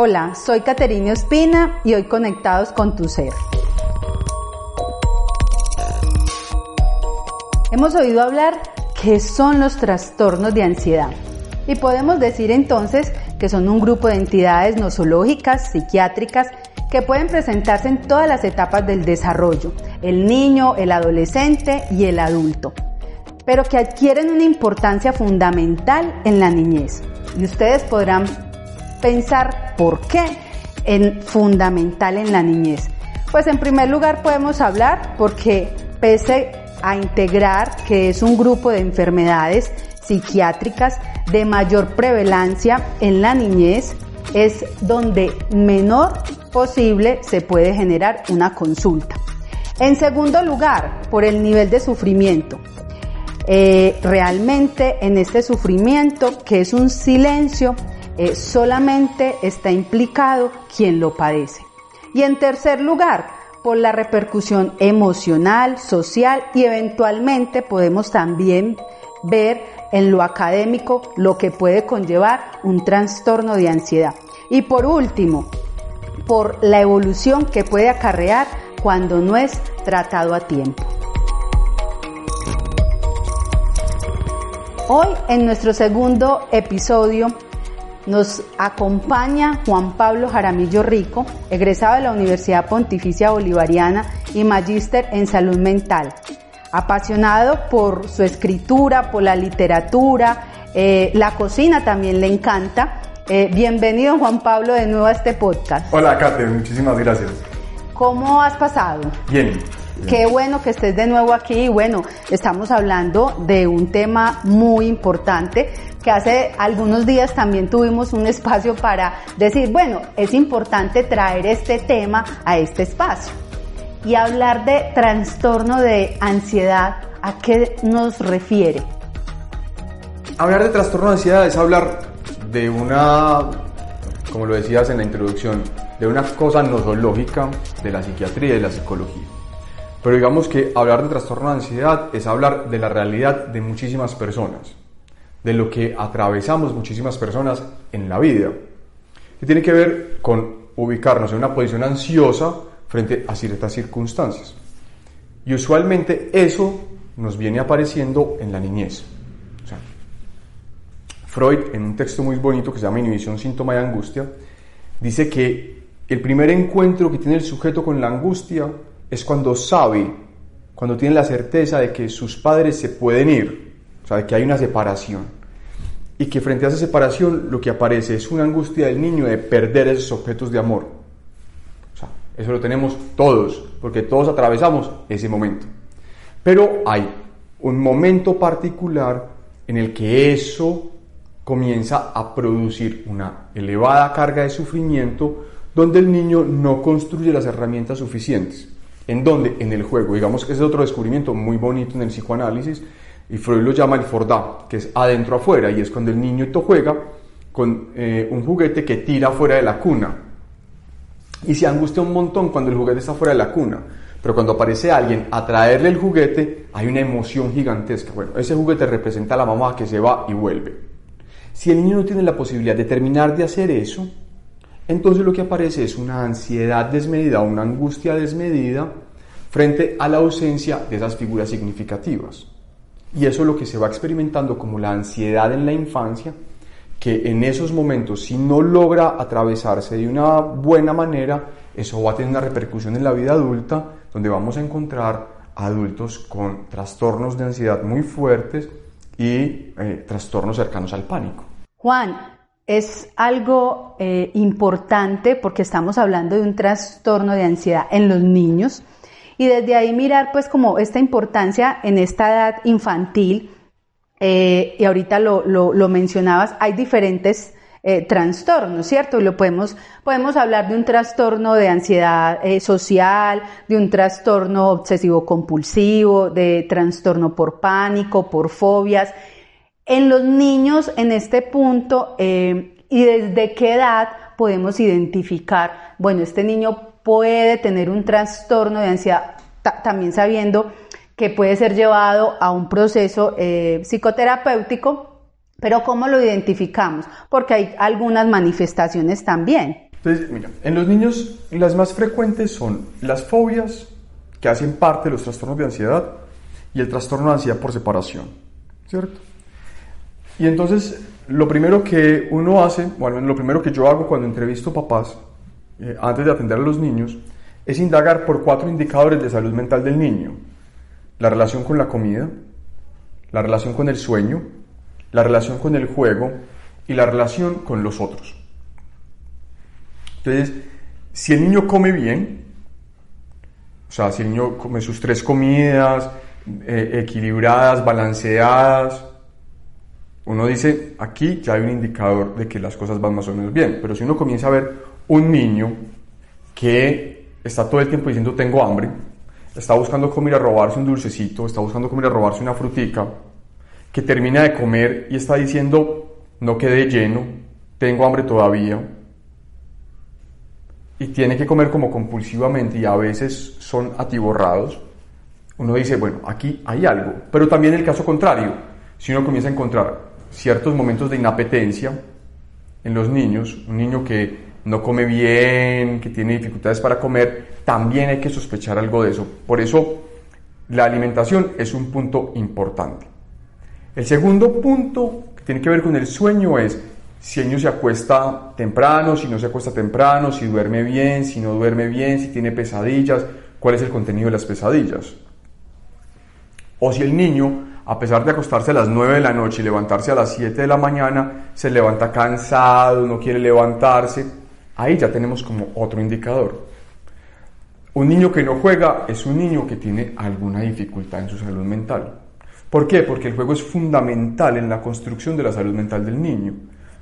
Hola, soy Caterina Espina y hoy conectados con tu ser. Hemos oído hablar qué son los trastornos de ansiedad y podemos decir entonces que son un grupo de entidades nosológicas, psiquiátricas, que pueden presentarse en todas las etapas del desarrollo, el niño, el adolescente y el adulto, pero que adquieren una importancia fundamental en la niñez. Y ustedes podrán pensar por qué en fundamental en la niñez. Pues en primer lugar podemos hablar porque pese a integrar que es un grupo de enfermedades psiquiátricas de mayor prevalencia en la niñez, es donde menor posible se puede generar una consulta. En segundo lugar, por el nivel de sufrimiento. Eh, realmente en este sufrimiento, que es un silencio, eh, solamente está implicado quien lo padece. Y en tercer lugar, por la repercusión emocional, social y eventualmente podemos también ver en lo académico lo que puede conllevar un trastorno de ansiedad. Y por último, por la evolución que puede acarrear cuando no es tratado a tiempo. Hoy en nuestro segundo episodio nos acompaña Juan Pablo Jaramillo Rico, egresado de la Universidad Pontificia Bolivariana y magíster en salud mental. Apasionado por su escritura, por la literatura, eh, la cocina también le encanta. Eh, bienvenido Juan Pablo de nuevo a este podcast. Hola Kate, muchísimas gracias. ¿Cómo has pasado? Bien. Qué bueno que estés de nuevo aquí. Bueno, estamos hablando de un tema muy importante hace algunos días también tuvimos un espacio para decir, bueno, es importante traer este tema a este espacio. Y hablar de trastorno de ansiedad, ¿a qué nos refiere? Hablar de trastorno de ansiedad es hablar de una, como lo decías en la introducción, de una cosa nosológica de la psiquiatría y de la psicología. Pero digamos que hablar de trastorno de ansiedad es hablar de la realidad de muchísimas personas, de lo que atravesamos muchísimas personas en la vida, que tiene que ver con ubicarnos en una posición ansiosa frente a ciertas circunstancias. Y usualmente eso nos viene apareciendo en la niñez. Freud, en un texto muy bonito que se llama Inhibición, Síntoma de Angustia, dice que el primer encuentro que tiene el sujeto con la angustia es cuando sabe, cuando tiene la certeza de que sus padres se pueden ir, o sea, que hay una separación. Y que frente a esa separación lo que aparece es una angustia del niño de perder esos objetos de amor. O sea, eso lo tenemos todos, porque todos atravesamos ese momento. Pero hay un momento particular en el que eso comienza a producir una elevada carga de sufrimiento donde el niño no construye las herramientas suficientes. ¿En dónde? En el juego. Digamos que ese es otro descubrimiento muy bonito en el psicoanálisis y Freud lo llama el fordá, que es adentro afuera y es cuando el niño juega con eh, un juguete que tira fuera de la cuna. Y se angustia un montón cuando el juguete está fuera de la cuna. Pero cuando aparece alguien a traerle el juguete, hay una emoción gigantesca. Bueno, ese juguete representa a la mamá que se va y vuelve. Si el niño no tiene la posibilidad de terminar de hacer eso, entonces lo que aparece es una ansiedad desmedida, una angustia desmedida frente a la ausencia de esas figuras significativas. Y eso es lo que se va experimentando como la ansiedad en la infancia, que en esos momentos, si no logra atravesarse de una buena manera, eso va a tener una repercusión en la vida adulta, donde vamos a encontrar adultos con trastornos de ansiedad muy fuertes y eh, trastornos cercanos al pánico. Juan, es algo eh, importante porque estamos hablando de un trastorno de ansiedad en los niños y desde ahí mirar pues como esta importancia en esta edad infantil eh, y ahorita lo, lo, mencionabas, hay diferentes eh, trastornos, ¿cierto? Lo podemos, podemos hablar de un trastorno de ansiedad social, de un trastorno obsesivo compulsivo, de trastorno por pánico, por fobias en los niños, en este punto, eh, y desde qué edad podemos identificar, bueno, este niño puede tener un trastorno de ansiedad, también sabiendo que puede ser llevado a un proceso eh, psicoterapéutico, pero ¿cómo lo identificamos? Porque hay algunas manifestaciones también. Entonces, mira, en los niños las más frecuentes son las fobias, que hacen parte de los trastornos de ansiedad, y el trastorno de ansiedad por separación, ¿cierto? Y entonces, lo primero que uno hace, bueno, lo primero que yo hago cuando entrevisto papás, eh, antes de atender a los niños, es indagar por cuatro indicadores de salud mental del niño. La relación con la comida, la relación con el sueño, la relación con el juego y la relación con los otros. Entonces, si el niño come bien, o sea, si el niño come sus tres comidas eh, equilibradas, balanceadas, uno dice, aquí ya hay un indicador de que las cosas van más o menos bien. Pero si uno comienza a ver un niño que está todo el tiempo diciendo tengo hambre, está buscando cómo ir a robarse un dulcecito, está buscando cómo ir a robarse una frutica, que termina de comer y está diciendo no quedé lleno, tengo hambre todavía, y tiene que comer como compulsivamente y a veces son atiborrados, uno dice, bueno, aquí hay algo. Pero también el caso contrario, si uno comienza a encontrar ciertos momentos de inapetencia en los niños, un niño que no come bien, que tiene dificultades para comer, también hay que sospechar algo de eso. Por eso la alimentación es un punto importante. El segundo punto que tiene que ver con el sueño es si el niño se acuesta temprano, si no se acuesta temprano, si duerme bien, si no duerme bien, si tiene pesadillas, cuál es el contenido de las pesadillas. O si el niño, a pesar de acostarse a las 9 de la noche y levantarse a las 7 de la mañana, se levanta cansado, no quiere levantarse, ahí ya tenemos como otro indicador. Un niño que no juega es un niño que tiene alguna dificultad en su salud mental. ¿Por qué? Porque el juego es fundamental en la construcción de la salud mental del niño.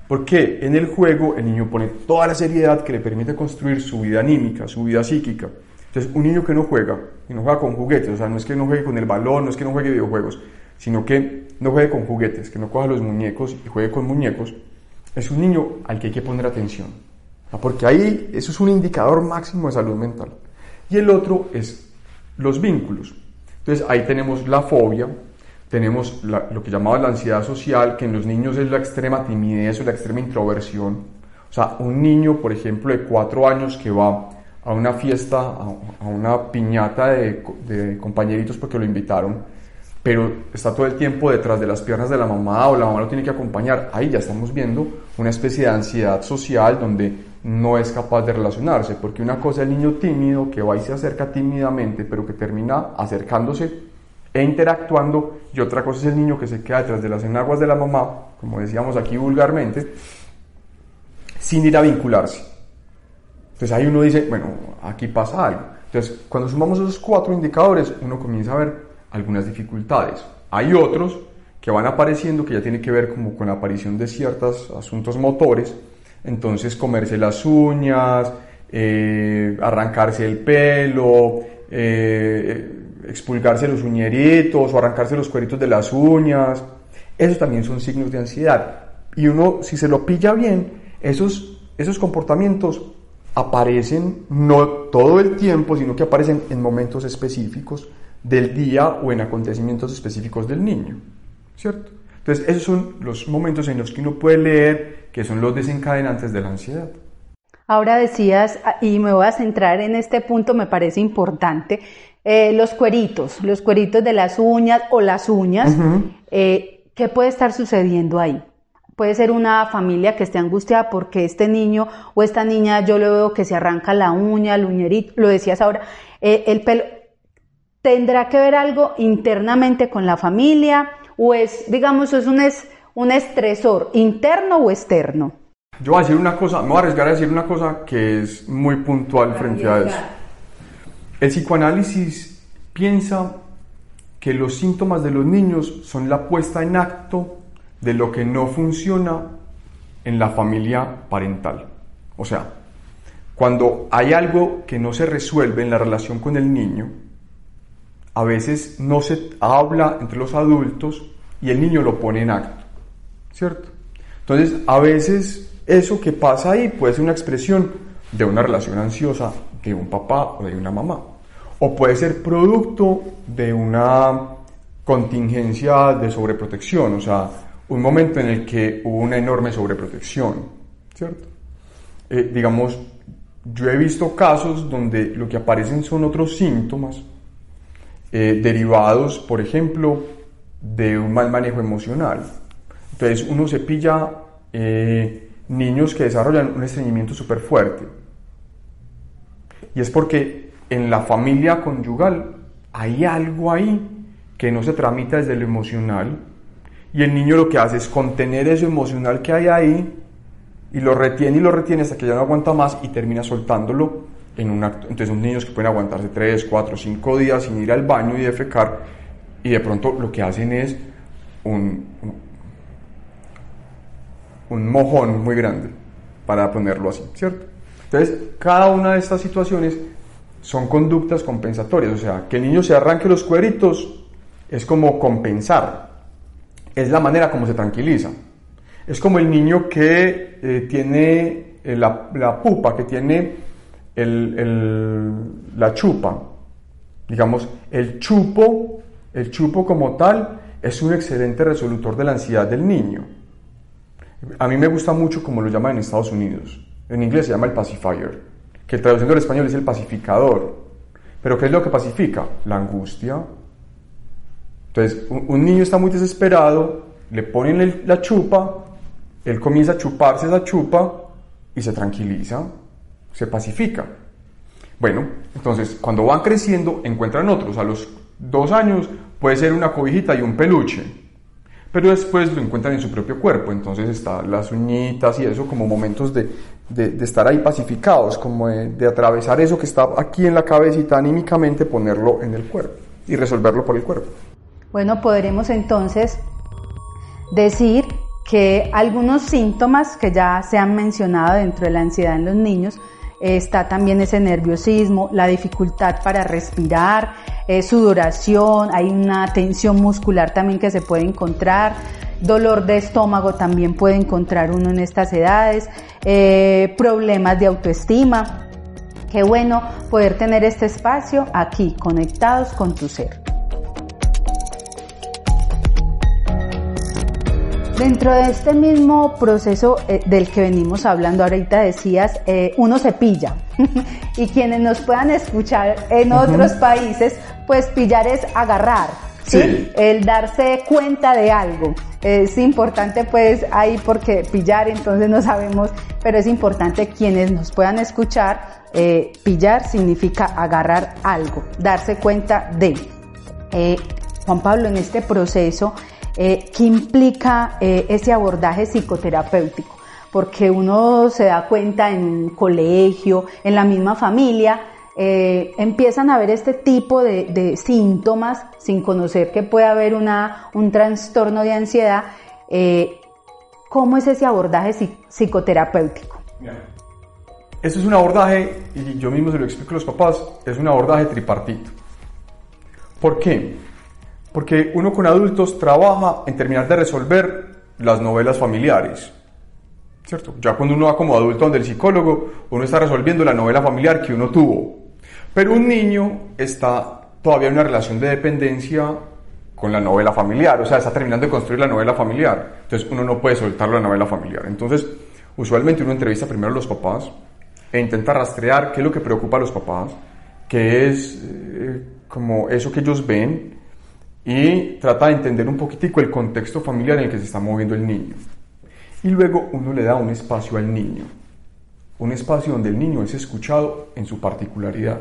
Porque en el juego el niño pone toda la seriedad que le permite construir su vida anímica, su vida psíquica. Entonces, un niño que no juega, y no juega con juguetes, o sea, no es que no juegue con el balón, no es que no juegue videojuegos, sino que no juegue con juguetes, que no coja los muñecos y juegue con muñecos, es un niño al que hay que poner atención. Porque ahí eso es un indicador máximo de salud mental. Y el otro es los vínculos. Entonces ahí tenemos la fobia, tenemos lo que llamaba la ansiedad social, que en los niños es la extrema timidez o la extrema introversión. O sea, un niño, por ejemplo, de cuatro años que va a una fiesta, a, una piñata de, compañeritos porque lo invitaron, pero está todo el tiempo detrás de las piernas de la mamá o la mamá lo tiene que acompañar, ahí ya estamos viendo una especie de ansiedad social donde no es capaz de relacionarse, porque una cosa es el niño tímido que va y se acerca tímidamente, pero que termina acercándose e interactuando, y otra cosa es el niño que se queda detrás de las enaguas de la mamá, como decíamos aquí vulgarmente, sin ir a vincularse. Entonces ahí uno dice, bueno, aquí pasa algo. Entonces, cuando sumamos esos cuatro indicadores, uno comienza a ver algunas dificultades. Hay otros que van apareciendo que ya tienen que ver como con la aparición de ciertos asuntos motores. Entonces, comerse las uñas, eh, arrancarse el pelo, eh, expulgarse los uñeritos o arrancarse los cueritos de las uñas. Esos también son signos de ansiedad. Y uno, si se lo pilla bien, esos, esos comportamientos aparecen no todo el tiempo, sino que aparecen en momentos específicos del día o en acontecimientos específicos del niño, ¿cierto? Entonces, esos son los momentos en los que uno puede leer que son los desencadenantes de la ansiedad. Ahora decías, y me voy a centrar en este punto, me parece importante, eh, los cueritos, los cueritos de las uñas o las uñas, eh, ¿qué puede estar sucediendo ahí? Puede ser una familia que esté angustiada porque este niño o esta niña yo le veo que se arranca la uña, el uñerito, lo decías ahora, eh, el pelo. ¿Tendrá que ver algo internamente con la familia o es, digamos, es un, es un estresor interno o externo? Yo voy a decir una cosa, me voy a arriesgar a decir una cosa que es muy puntual frente a eso. El psicoanálisis piensa que los síntomas de los niños son la puesta en acto de lo que no funciona en la familia parental. O sea, cuando hay algo que no se resuelve en la relación con el niño, a veces no se habla entre los adultos y el niño lo pone en acto, ¿cierto? Entonces, a veces eso que pasa ahí puede ser una expresión de una relación ansiosa de un papá o de una mamá, o puede ser producto de una contingencia de sobreprotección, o sea, un momento en el que hubo una enorme sobreprotección, ¿cierto? eh, digamos, yo he visto casos donde lo que aparecen son otros síntomas eh, derivados, por ejemplo, de un mal manejo emocional. Entonces uno se pilla eh, niños que desarrollan un estreñimiento súper fuerte. Y es porque en la familia conyugal hay algo ahí que no se tramita desde lo emocional y el niño lo que hace es contener eso emocional que hay ahí y lo retiene y lo retiene hasta que ya no aguanta más y termina soltándolo en un acto. Entonces son niños que pueden aguantarse 3, 4, 5 días sin ir al baño y defecar y de pronto lo que hacen es un, un mojón muy grande, para ponerlo así, ¿cierto? Entonces, cada una de estas situaciones son conductas compensatorias, o sea, que el niño se arranque los cueritos es como compensar, es la manera como se tranquiliza. Es como el niño que eh, tiene eh, la, pupa, que tiene la chupa. Digamos, el chupo, el chupo como tal, es un excelente resolutor de la ansiedad del niño. A mí me gusta mucho como lo llaman en Estados Unidos. En inglés se llama el pacifier, que traduciendo al español es el pacificador. Pero ¿qué es lo que pacifica? La angustia. Entonces, un, niño está muy desesperado, le ponen la chupa, él comienza a chuparse esa chupa y se tranquiliza, se pacifica. Bueno, entonces cuando van creciendo encuentran otros. A los dos años puede ser una cobijita y un peluche, pero después lo encuentran en su propio cuerpo. Entonces están las uñitas y eso como momentos de, de, estar ahí pacificados, como de, de atravesar eso que está aquí en la cabecita anímicamente, ponerlo en el cuerpo y resolverlo por el cuerpo. Bueno, podremos entonces decir que algunos síntomas que ya se han mencionado dentro de la ansiedad en los niños, está también ese nerviosismo, la dificultad para respirar, eh, sudoración, hay una tensión muscular también que se puede encontrar, dolor de estómago también puede encontrar uno en estas edades, eh, problemas de autoestima. Qué bueno poder tener este espacio aquí, conectados con tu ser. Dentro de este mismo proceso eh, del que venimos hablando ahorita decías, eh, uno se pilla. y quienes nos puedan escuchar en otros países, pues pillar es agarrar. ¿sí? El darse cuenta de algo. Es importante pues ahí porque pillar entonces no sabemos, pero es importante quienes nos puedan escuchar, eh, pillar significa agarrar algo, darse cuenta de. Juan Pablo, en este proceso, eh, ¿Qué implica eh, ese abordaje psicoterapéutico? Porque uno se da cuenta en un colegio, en la misma familia, eh, empiezan a ver este tipo de, síntomas sin conocer que puede haber una, un trastorno de ansiedad. ¿Cómo es ese abordaje psicoterapéutico? Este es un abordaje, y yo mismo se lo explico a los papás, es un abordaje tripartito. ¿Por qué? Porque uno con adultos trabaja en terminar de resolver las novelas familiares. ¿Cierto? Ya cuando uno va como adulto donde el psicólogo, uno está resolviendo la novela familiar que uno tuvo. Pero un niño está todavía en una relación de dependencia con la novela familiar, o sea, está terminando de construir la novela familiar. Entonces uno no puede soltar la novela familiar. Entonces, usualmente uno entrevista primero a los papás e intenta rastrear qué es lo que preocupa a los papás, qué es eh, como eso que ellos ven y trata de entender un poquitico el contexto familiar en el que se está moviendo el niño. Y luego uno le da un espacio al niño, un espacio donde el niño es escuchado en su particularidad.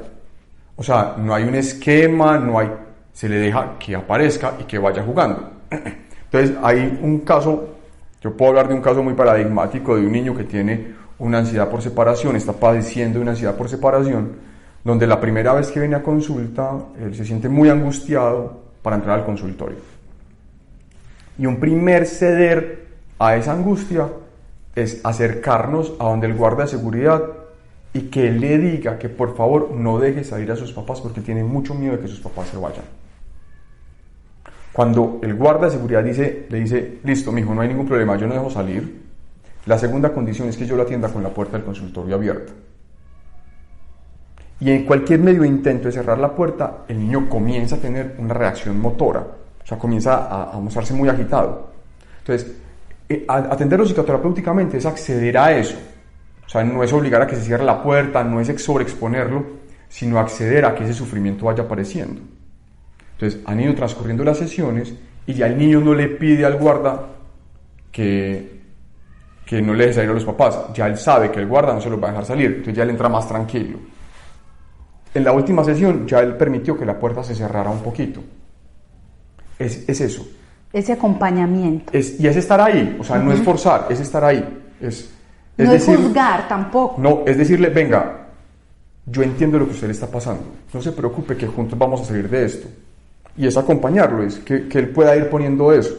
O sea, no hay un esquema, no hay, se le deja que aparezca y que vaya jugando. Entonces hay un caso, yo puedo hablar de un caso muy paradigmático de un niño que tiene una ansiedad por separación, está padeciendo una ansiedad por separación, donde la primera vez que viene a consulta, él se siente muy angustiado, para entrar al consultorio. Y un primer ceder a esa angustia es acercarnos a donde el guarda de seguridad y que le diga que por favor no deje salir a sus papás porque tiene mucho miedo de que sus papás se vayan. Cuando el guarda de seguridad dice, le dice, listo, mi hijo, no hay ningún problema, yo no dejo salir, la segunda condición es que yo la atienda con la puerta del consultorio abierta. Y en cualquier medio intento de cerrar la puerta, el niño comienza a tener una reacción motora, o sea, comienza a, mostrarse muy agitado. Entonces, eh, atenderlo psicoterapéuticamente es acceder a eso, O sea, no es obligar a que se cierre la puerta, no es sobreexponerlo, sino acceder a que ese sufrimiento vaya apareciendo. Entonces, han ido transcurriendo las sesiones y ya el niño no le pide al guarda que, que no le deje salir a los papás. Ya él sabe que el guarda no se los va a dejar salir, entonces ya él entra más tranquilo. En la última sesión ya él permitió que la puerta se cerrara un poquito. Es, es eso. Ese acompañamiento. Es, y es estar ahí, o sea, no es forzar, es estar ahí. Es, no es juzgar tampoco. No, es decirle, venga, yo entiendo lo que usted le está pasando, no se preocupe que juntos vamos a salir de esto. Y es acompañarlo, es que, que él pueda ir poniendo eso.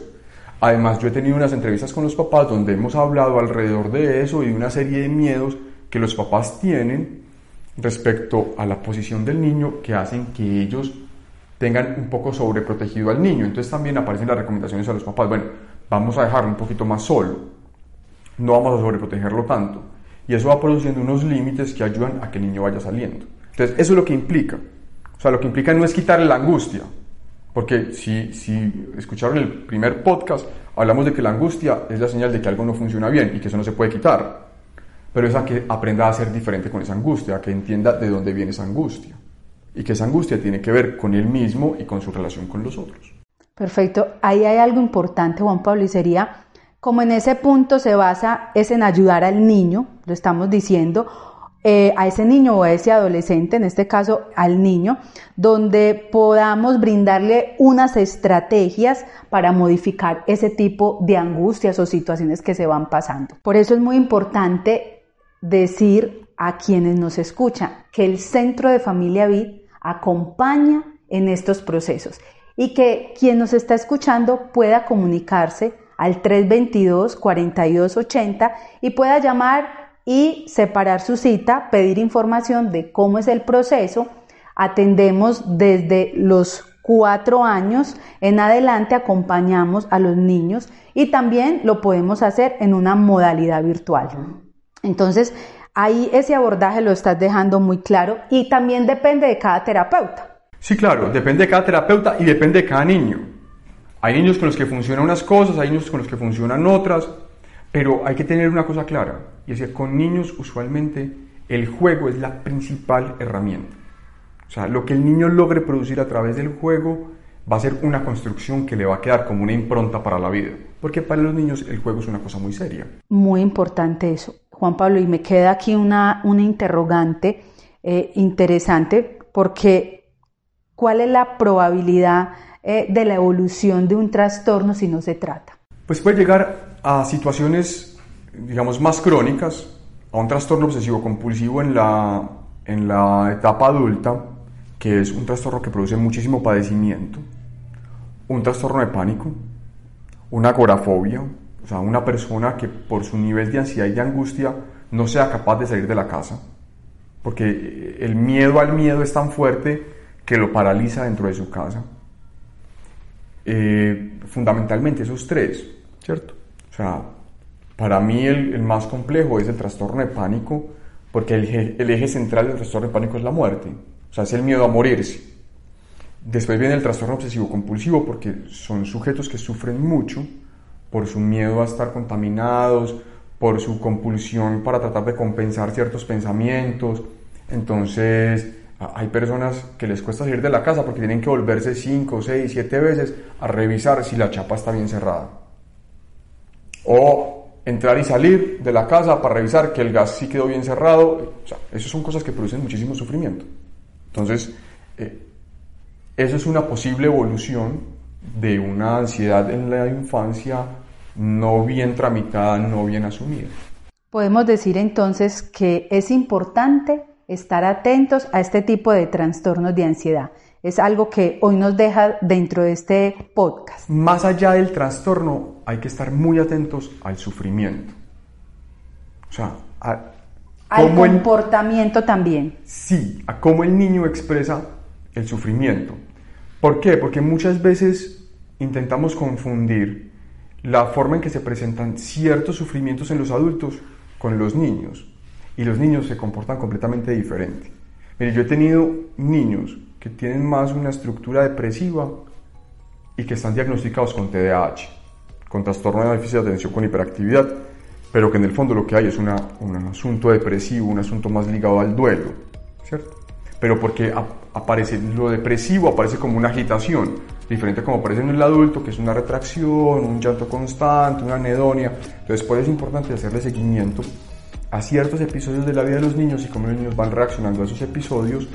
Además, yo he tenido unas entrevistas con los papás donde hemos hablado alrededor de eso y de una serie de miedos que los papás tienen respecto a la posición del niño que hacen que ellos tengan un poco sobreprotegido al niño. Entonces también aparecen las recomendaciones a los papás, bueno, vamos a dejarlo un poquito más solo, no vamos a sobreprotegerlo tanto. Y eso va produciendo unos límites que ayudan a que el niño vaya saliendo. Entonces, eso es lo que implica. O sea, lo que implica no es quitarle la angustia, porque si, si escucharon el primer podcast, hablamos de que la angustia es la señal de que algo no funciona bien y que eso no se puede quitar. Pero es a que aprenda a ser diferente con esa angustia, a que entienda de dónde viene esa angustia. Y que esa angustia tiene que ver con él mismo y con su relación con los otros. Perfecto. Ahí hay algo importante, Juan Pablo, y sería, como en ese punto se basa, es en ayudar al niño, lo estamos diciendo, eh, a ese niño o a ese adolescente, en este caso al niño, donde podamos brindarle unas estrategias para modificar ese tipo de angustias o situaciones que se van pasando. Por eso es muy importante decir a quienes nos escuchan que el Centro de Familia Vid acompaña en estos procesos y que quien nos está escuchando pueda comunicarse al 322-4280 y pueda llamar y separar su cita, pedir información de cómo es el proceso. Atendemos desde los cuatro años en adelante, acompañamos a los niños y también lo podemos hacer en una modalidad virtual. Entonces, ahí ese abordaje lo estás dejando muy claro y también depende de cada terapeuta. Sí, claro, depende de cada terapeuta y depende de cada niño. Hay niños con los que funcionan unas cosas, hay niños con los que funcionan otras, pero hay que tener una cosa clara, y es que con niños usualmente el juego es la principal herramienta. O sea, lo que el niño logre producir a través del juego va a ser una construcción que le va a quedar como una impronta para la vida, porque para los niños el juego es una cosa muy seria. Muy importante eso, Juan Pablo, y me queda aquí una, una interrogante eh, interesante, porque ¿cuál es la probabilidad eh, de la evolución de un trastorno si no se trata? Pues puede llegar a situaciones, digamos, más crónicas, a un trastorno obsesivo compulsivo en la, en la etapa adulta, que es un trastorno que produce muchísimo padecimiento, un trastorno de pánico, una agorafobia, o sea, una persona que por su nivel de ansiedad y de angustia no sea capaz de salir de la casa, porque el miedo al miedo es tan fuerte que lo paraliza dentro de su casa. Eh, fundamentalmente esos tres, ¿cierto? O sea, para mí el, más complejo es el trastorno de pánico, porque el, el, eje central del trastorno de pánico es la muerte, o sea, es el miedo a morirse. Después viene el trastorno obsesivo compulsivo, porque son sujetos que sufren mucho por su miedo a estar contaminados, por su compulsión para tratar de compensar ciertos pensamientos. Entonces, hay personas que les cuesta salir de la casa porque tienen que volverse 5, 6, 7 veces a revisar si la chapa está bien cerrada o entrar y salir de la casa para revisar que el gas sí quedó bien cerrado. O sea, esas son cosas que producen muchísimo sufrimiento. Entonces, eh, eso es una posible evolución de una ansiedad en la infancia no bien tramitada, no bien asumida. Podemos decir entonces que es importante estar atentos a este tipo de trastornos de ansiedad es algo que hoy nos deja dentro de este podcast. Más allá del trastorno, hay que estar muy atentos al sufrimiento. O sea, al comportamiento también. Sí, a cómo el niño expresa el sufrimiento. ¿Por qué? Porque muchas veces intentamos confundir la forma en que se presentan ciertos sufrimientos en los adultos con los niños. Y los niños se comportan completamente diferente. Mire, yo he tenido niños que tienen más una estructura depresiva y que están diagnosticados con TDAH, con trastorno de déficit de atención con hiperactividad, pero que en el fondo lo que hay es una, un asunto depresivo, un asunto más ligado al duelo, ¿cierto? Pero porque aparece lo depresivo, aparece como una agitación, diferente como aparece en el adulto, que es una retracción, un llanto constante, una anedonia. Entonces, por eso es importante hacerle seguimiento a ciertos episodios de la vida de los niños y cómo los niños van reaccionando a esos episodios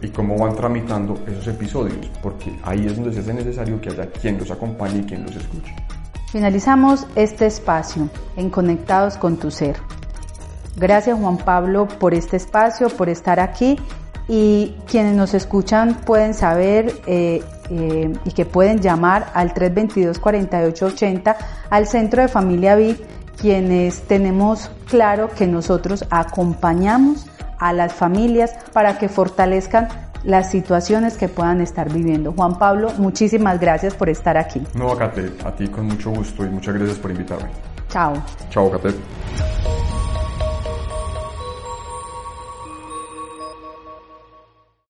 y cómo van tramitando esos episodios, porque ahí es donde se hace necesario que haya quien los acompañe y quien los escuche. Finalizamos este espacio en Conectados con tu Ser. Gracias Juan Pablo por este espacio, por estar aquí y quienes nos escuchan pueden saber eh, eh, y que pueden llamar al 322-4880 al Centro de Familia VIP, quienes tenemos claro que nosotros acompañamos a las familias para que fortalezcan las situaciones que puedan estar viviendo. Juan Pablo, muchísimas gracias por estar aquí. No, Cate, a ti con mucho gusto y muchas gracias por invitarme. Chao. Chao, Cate.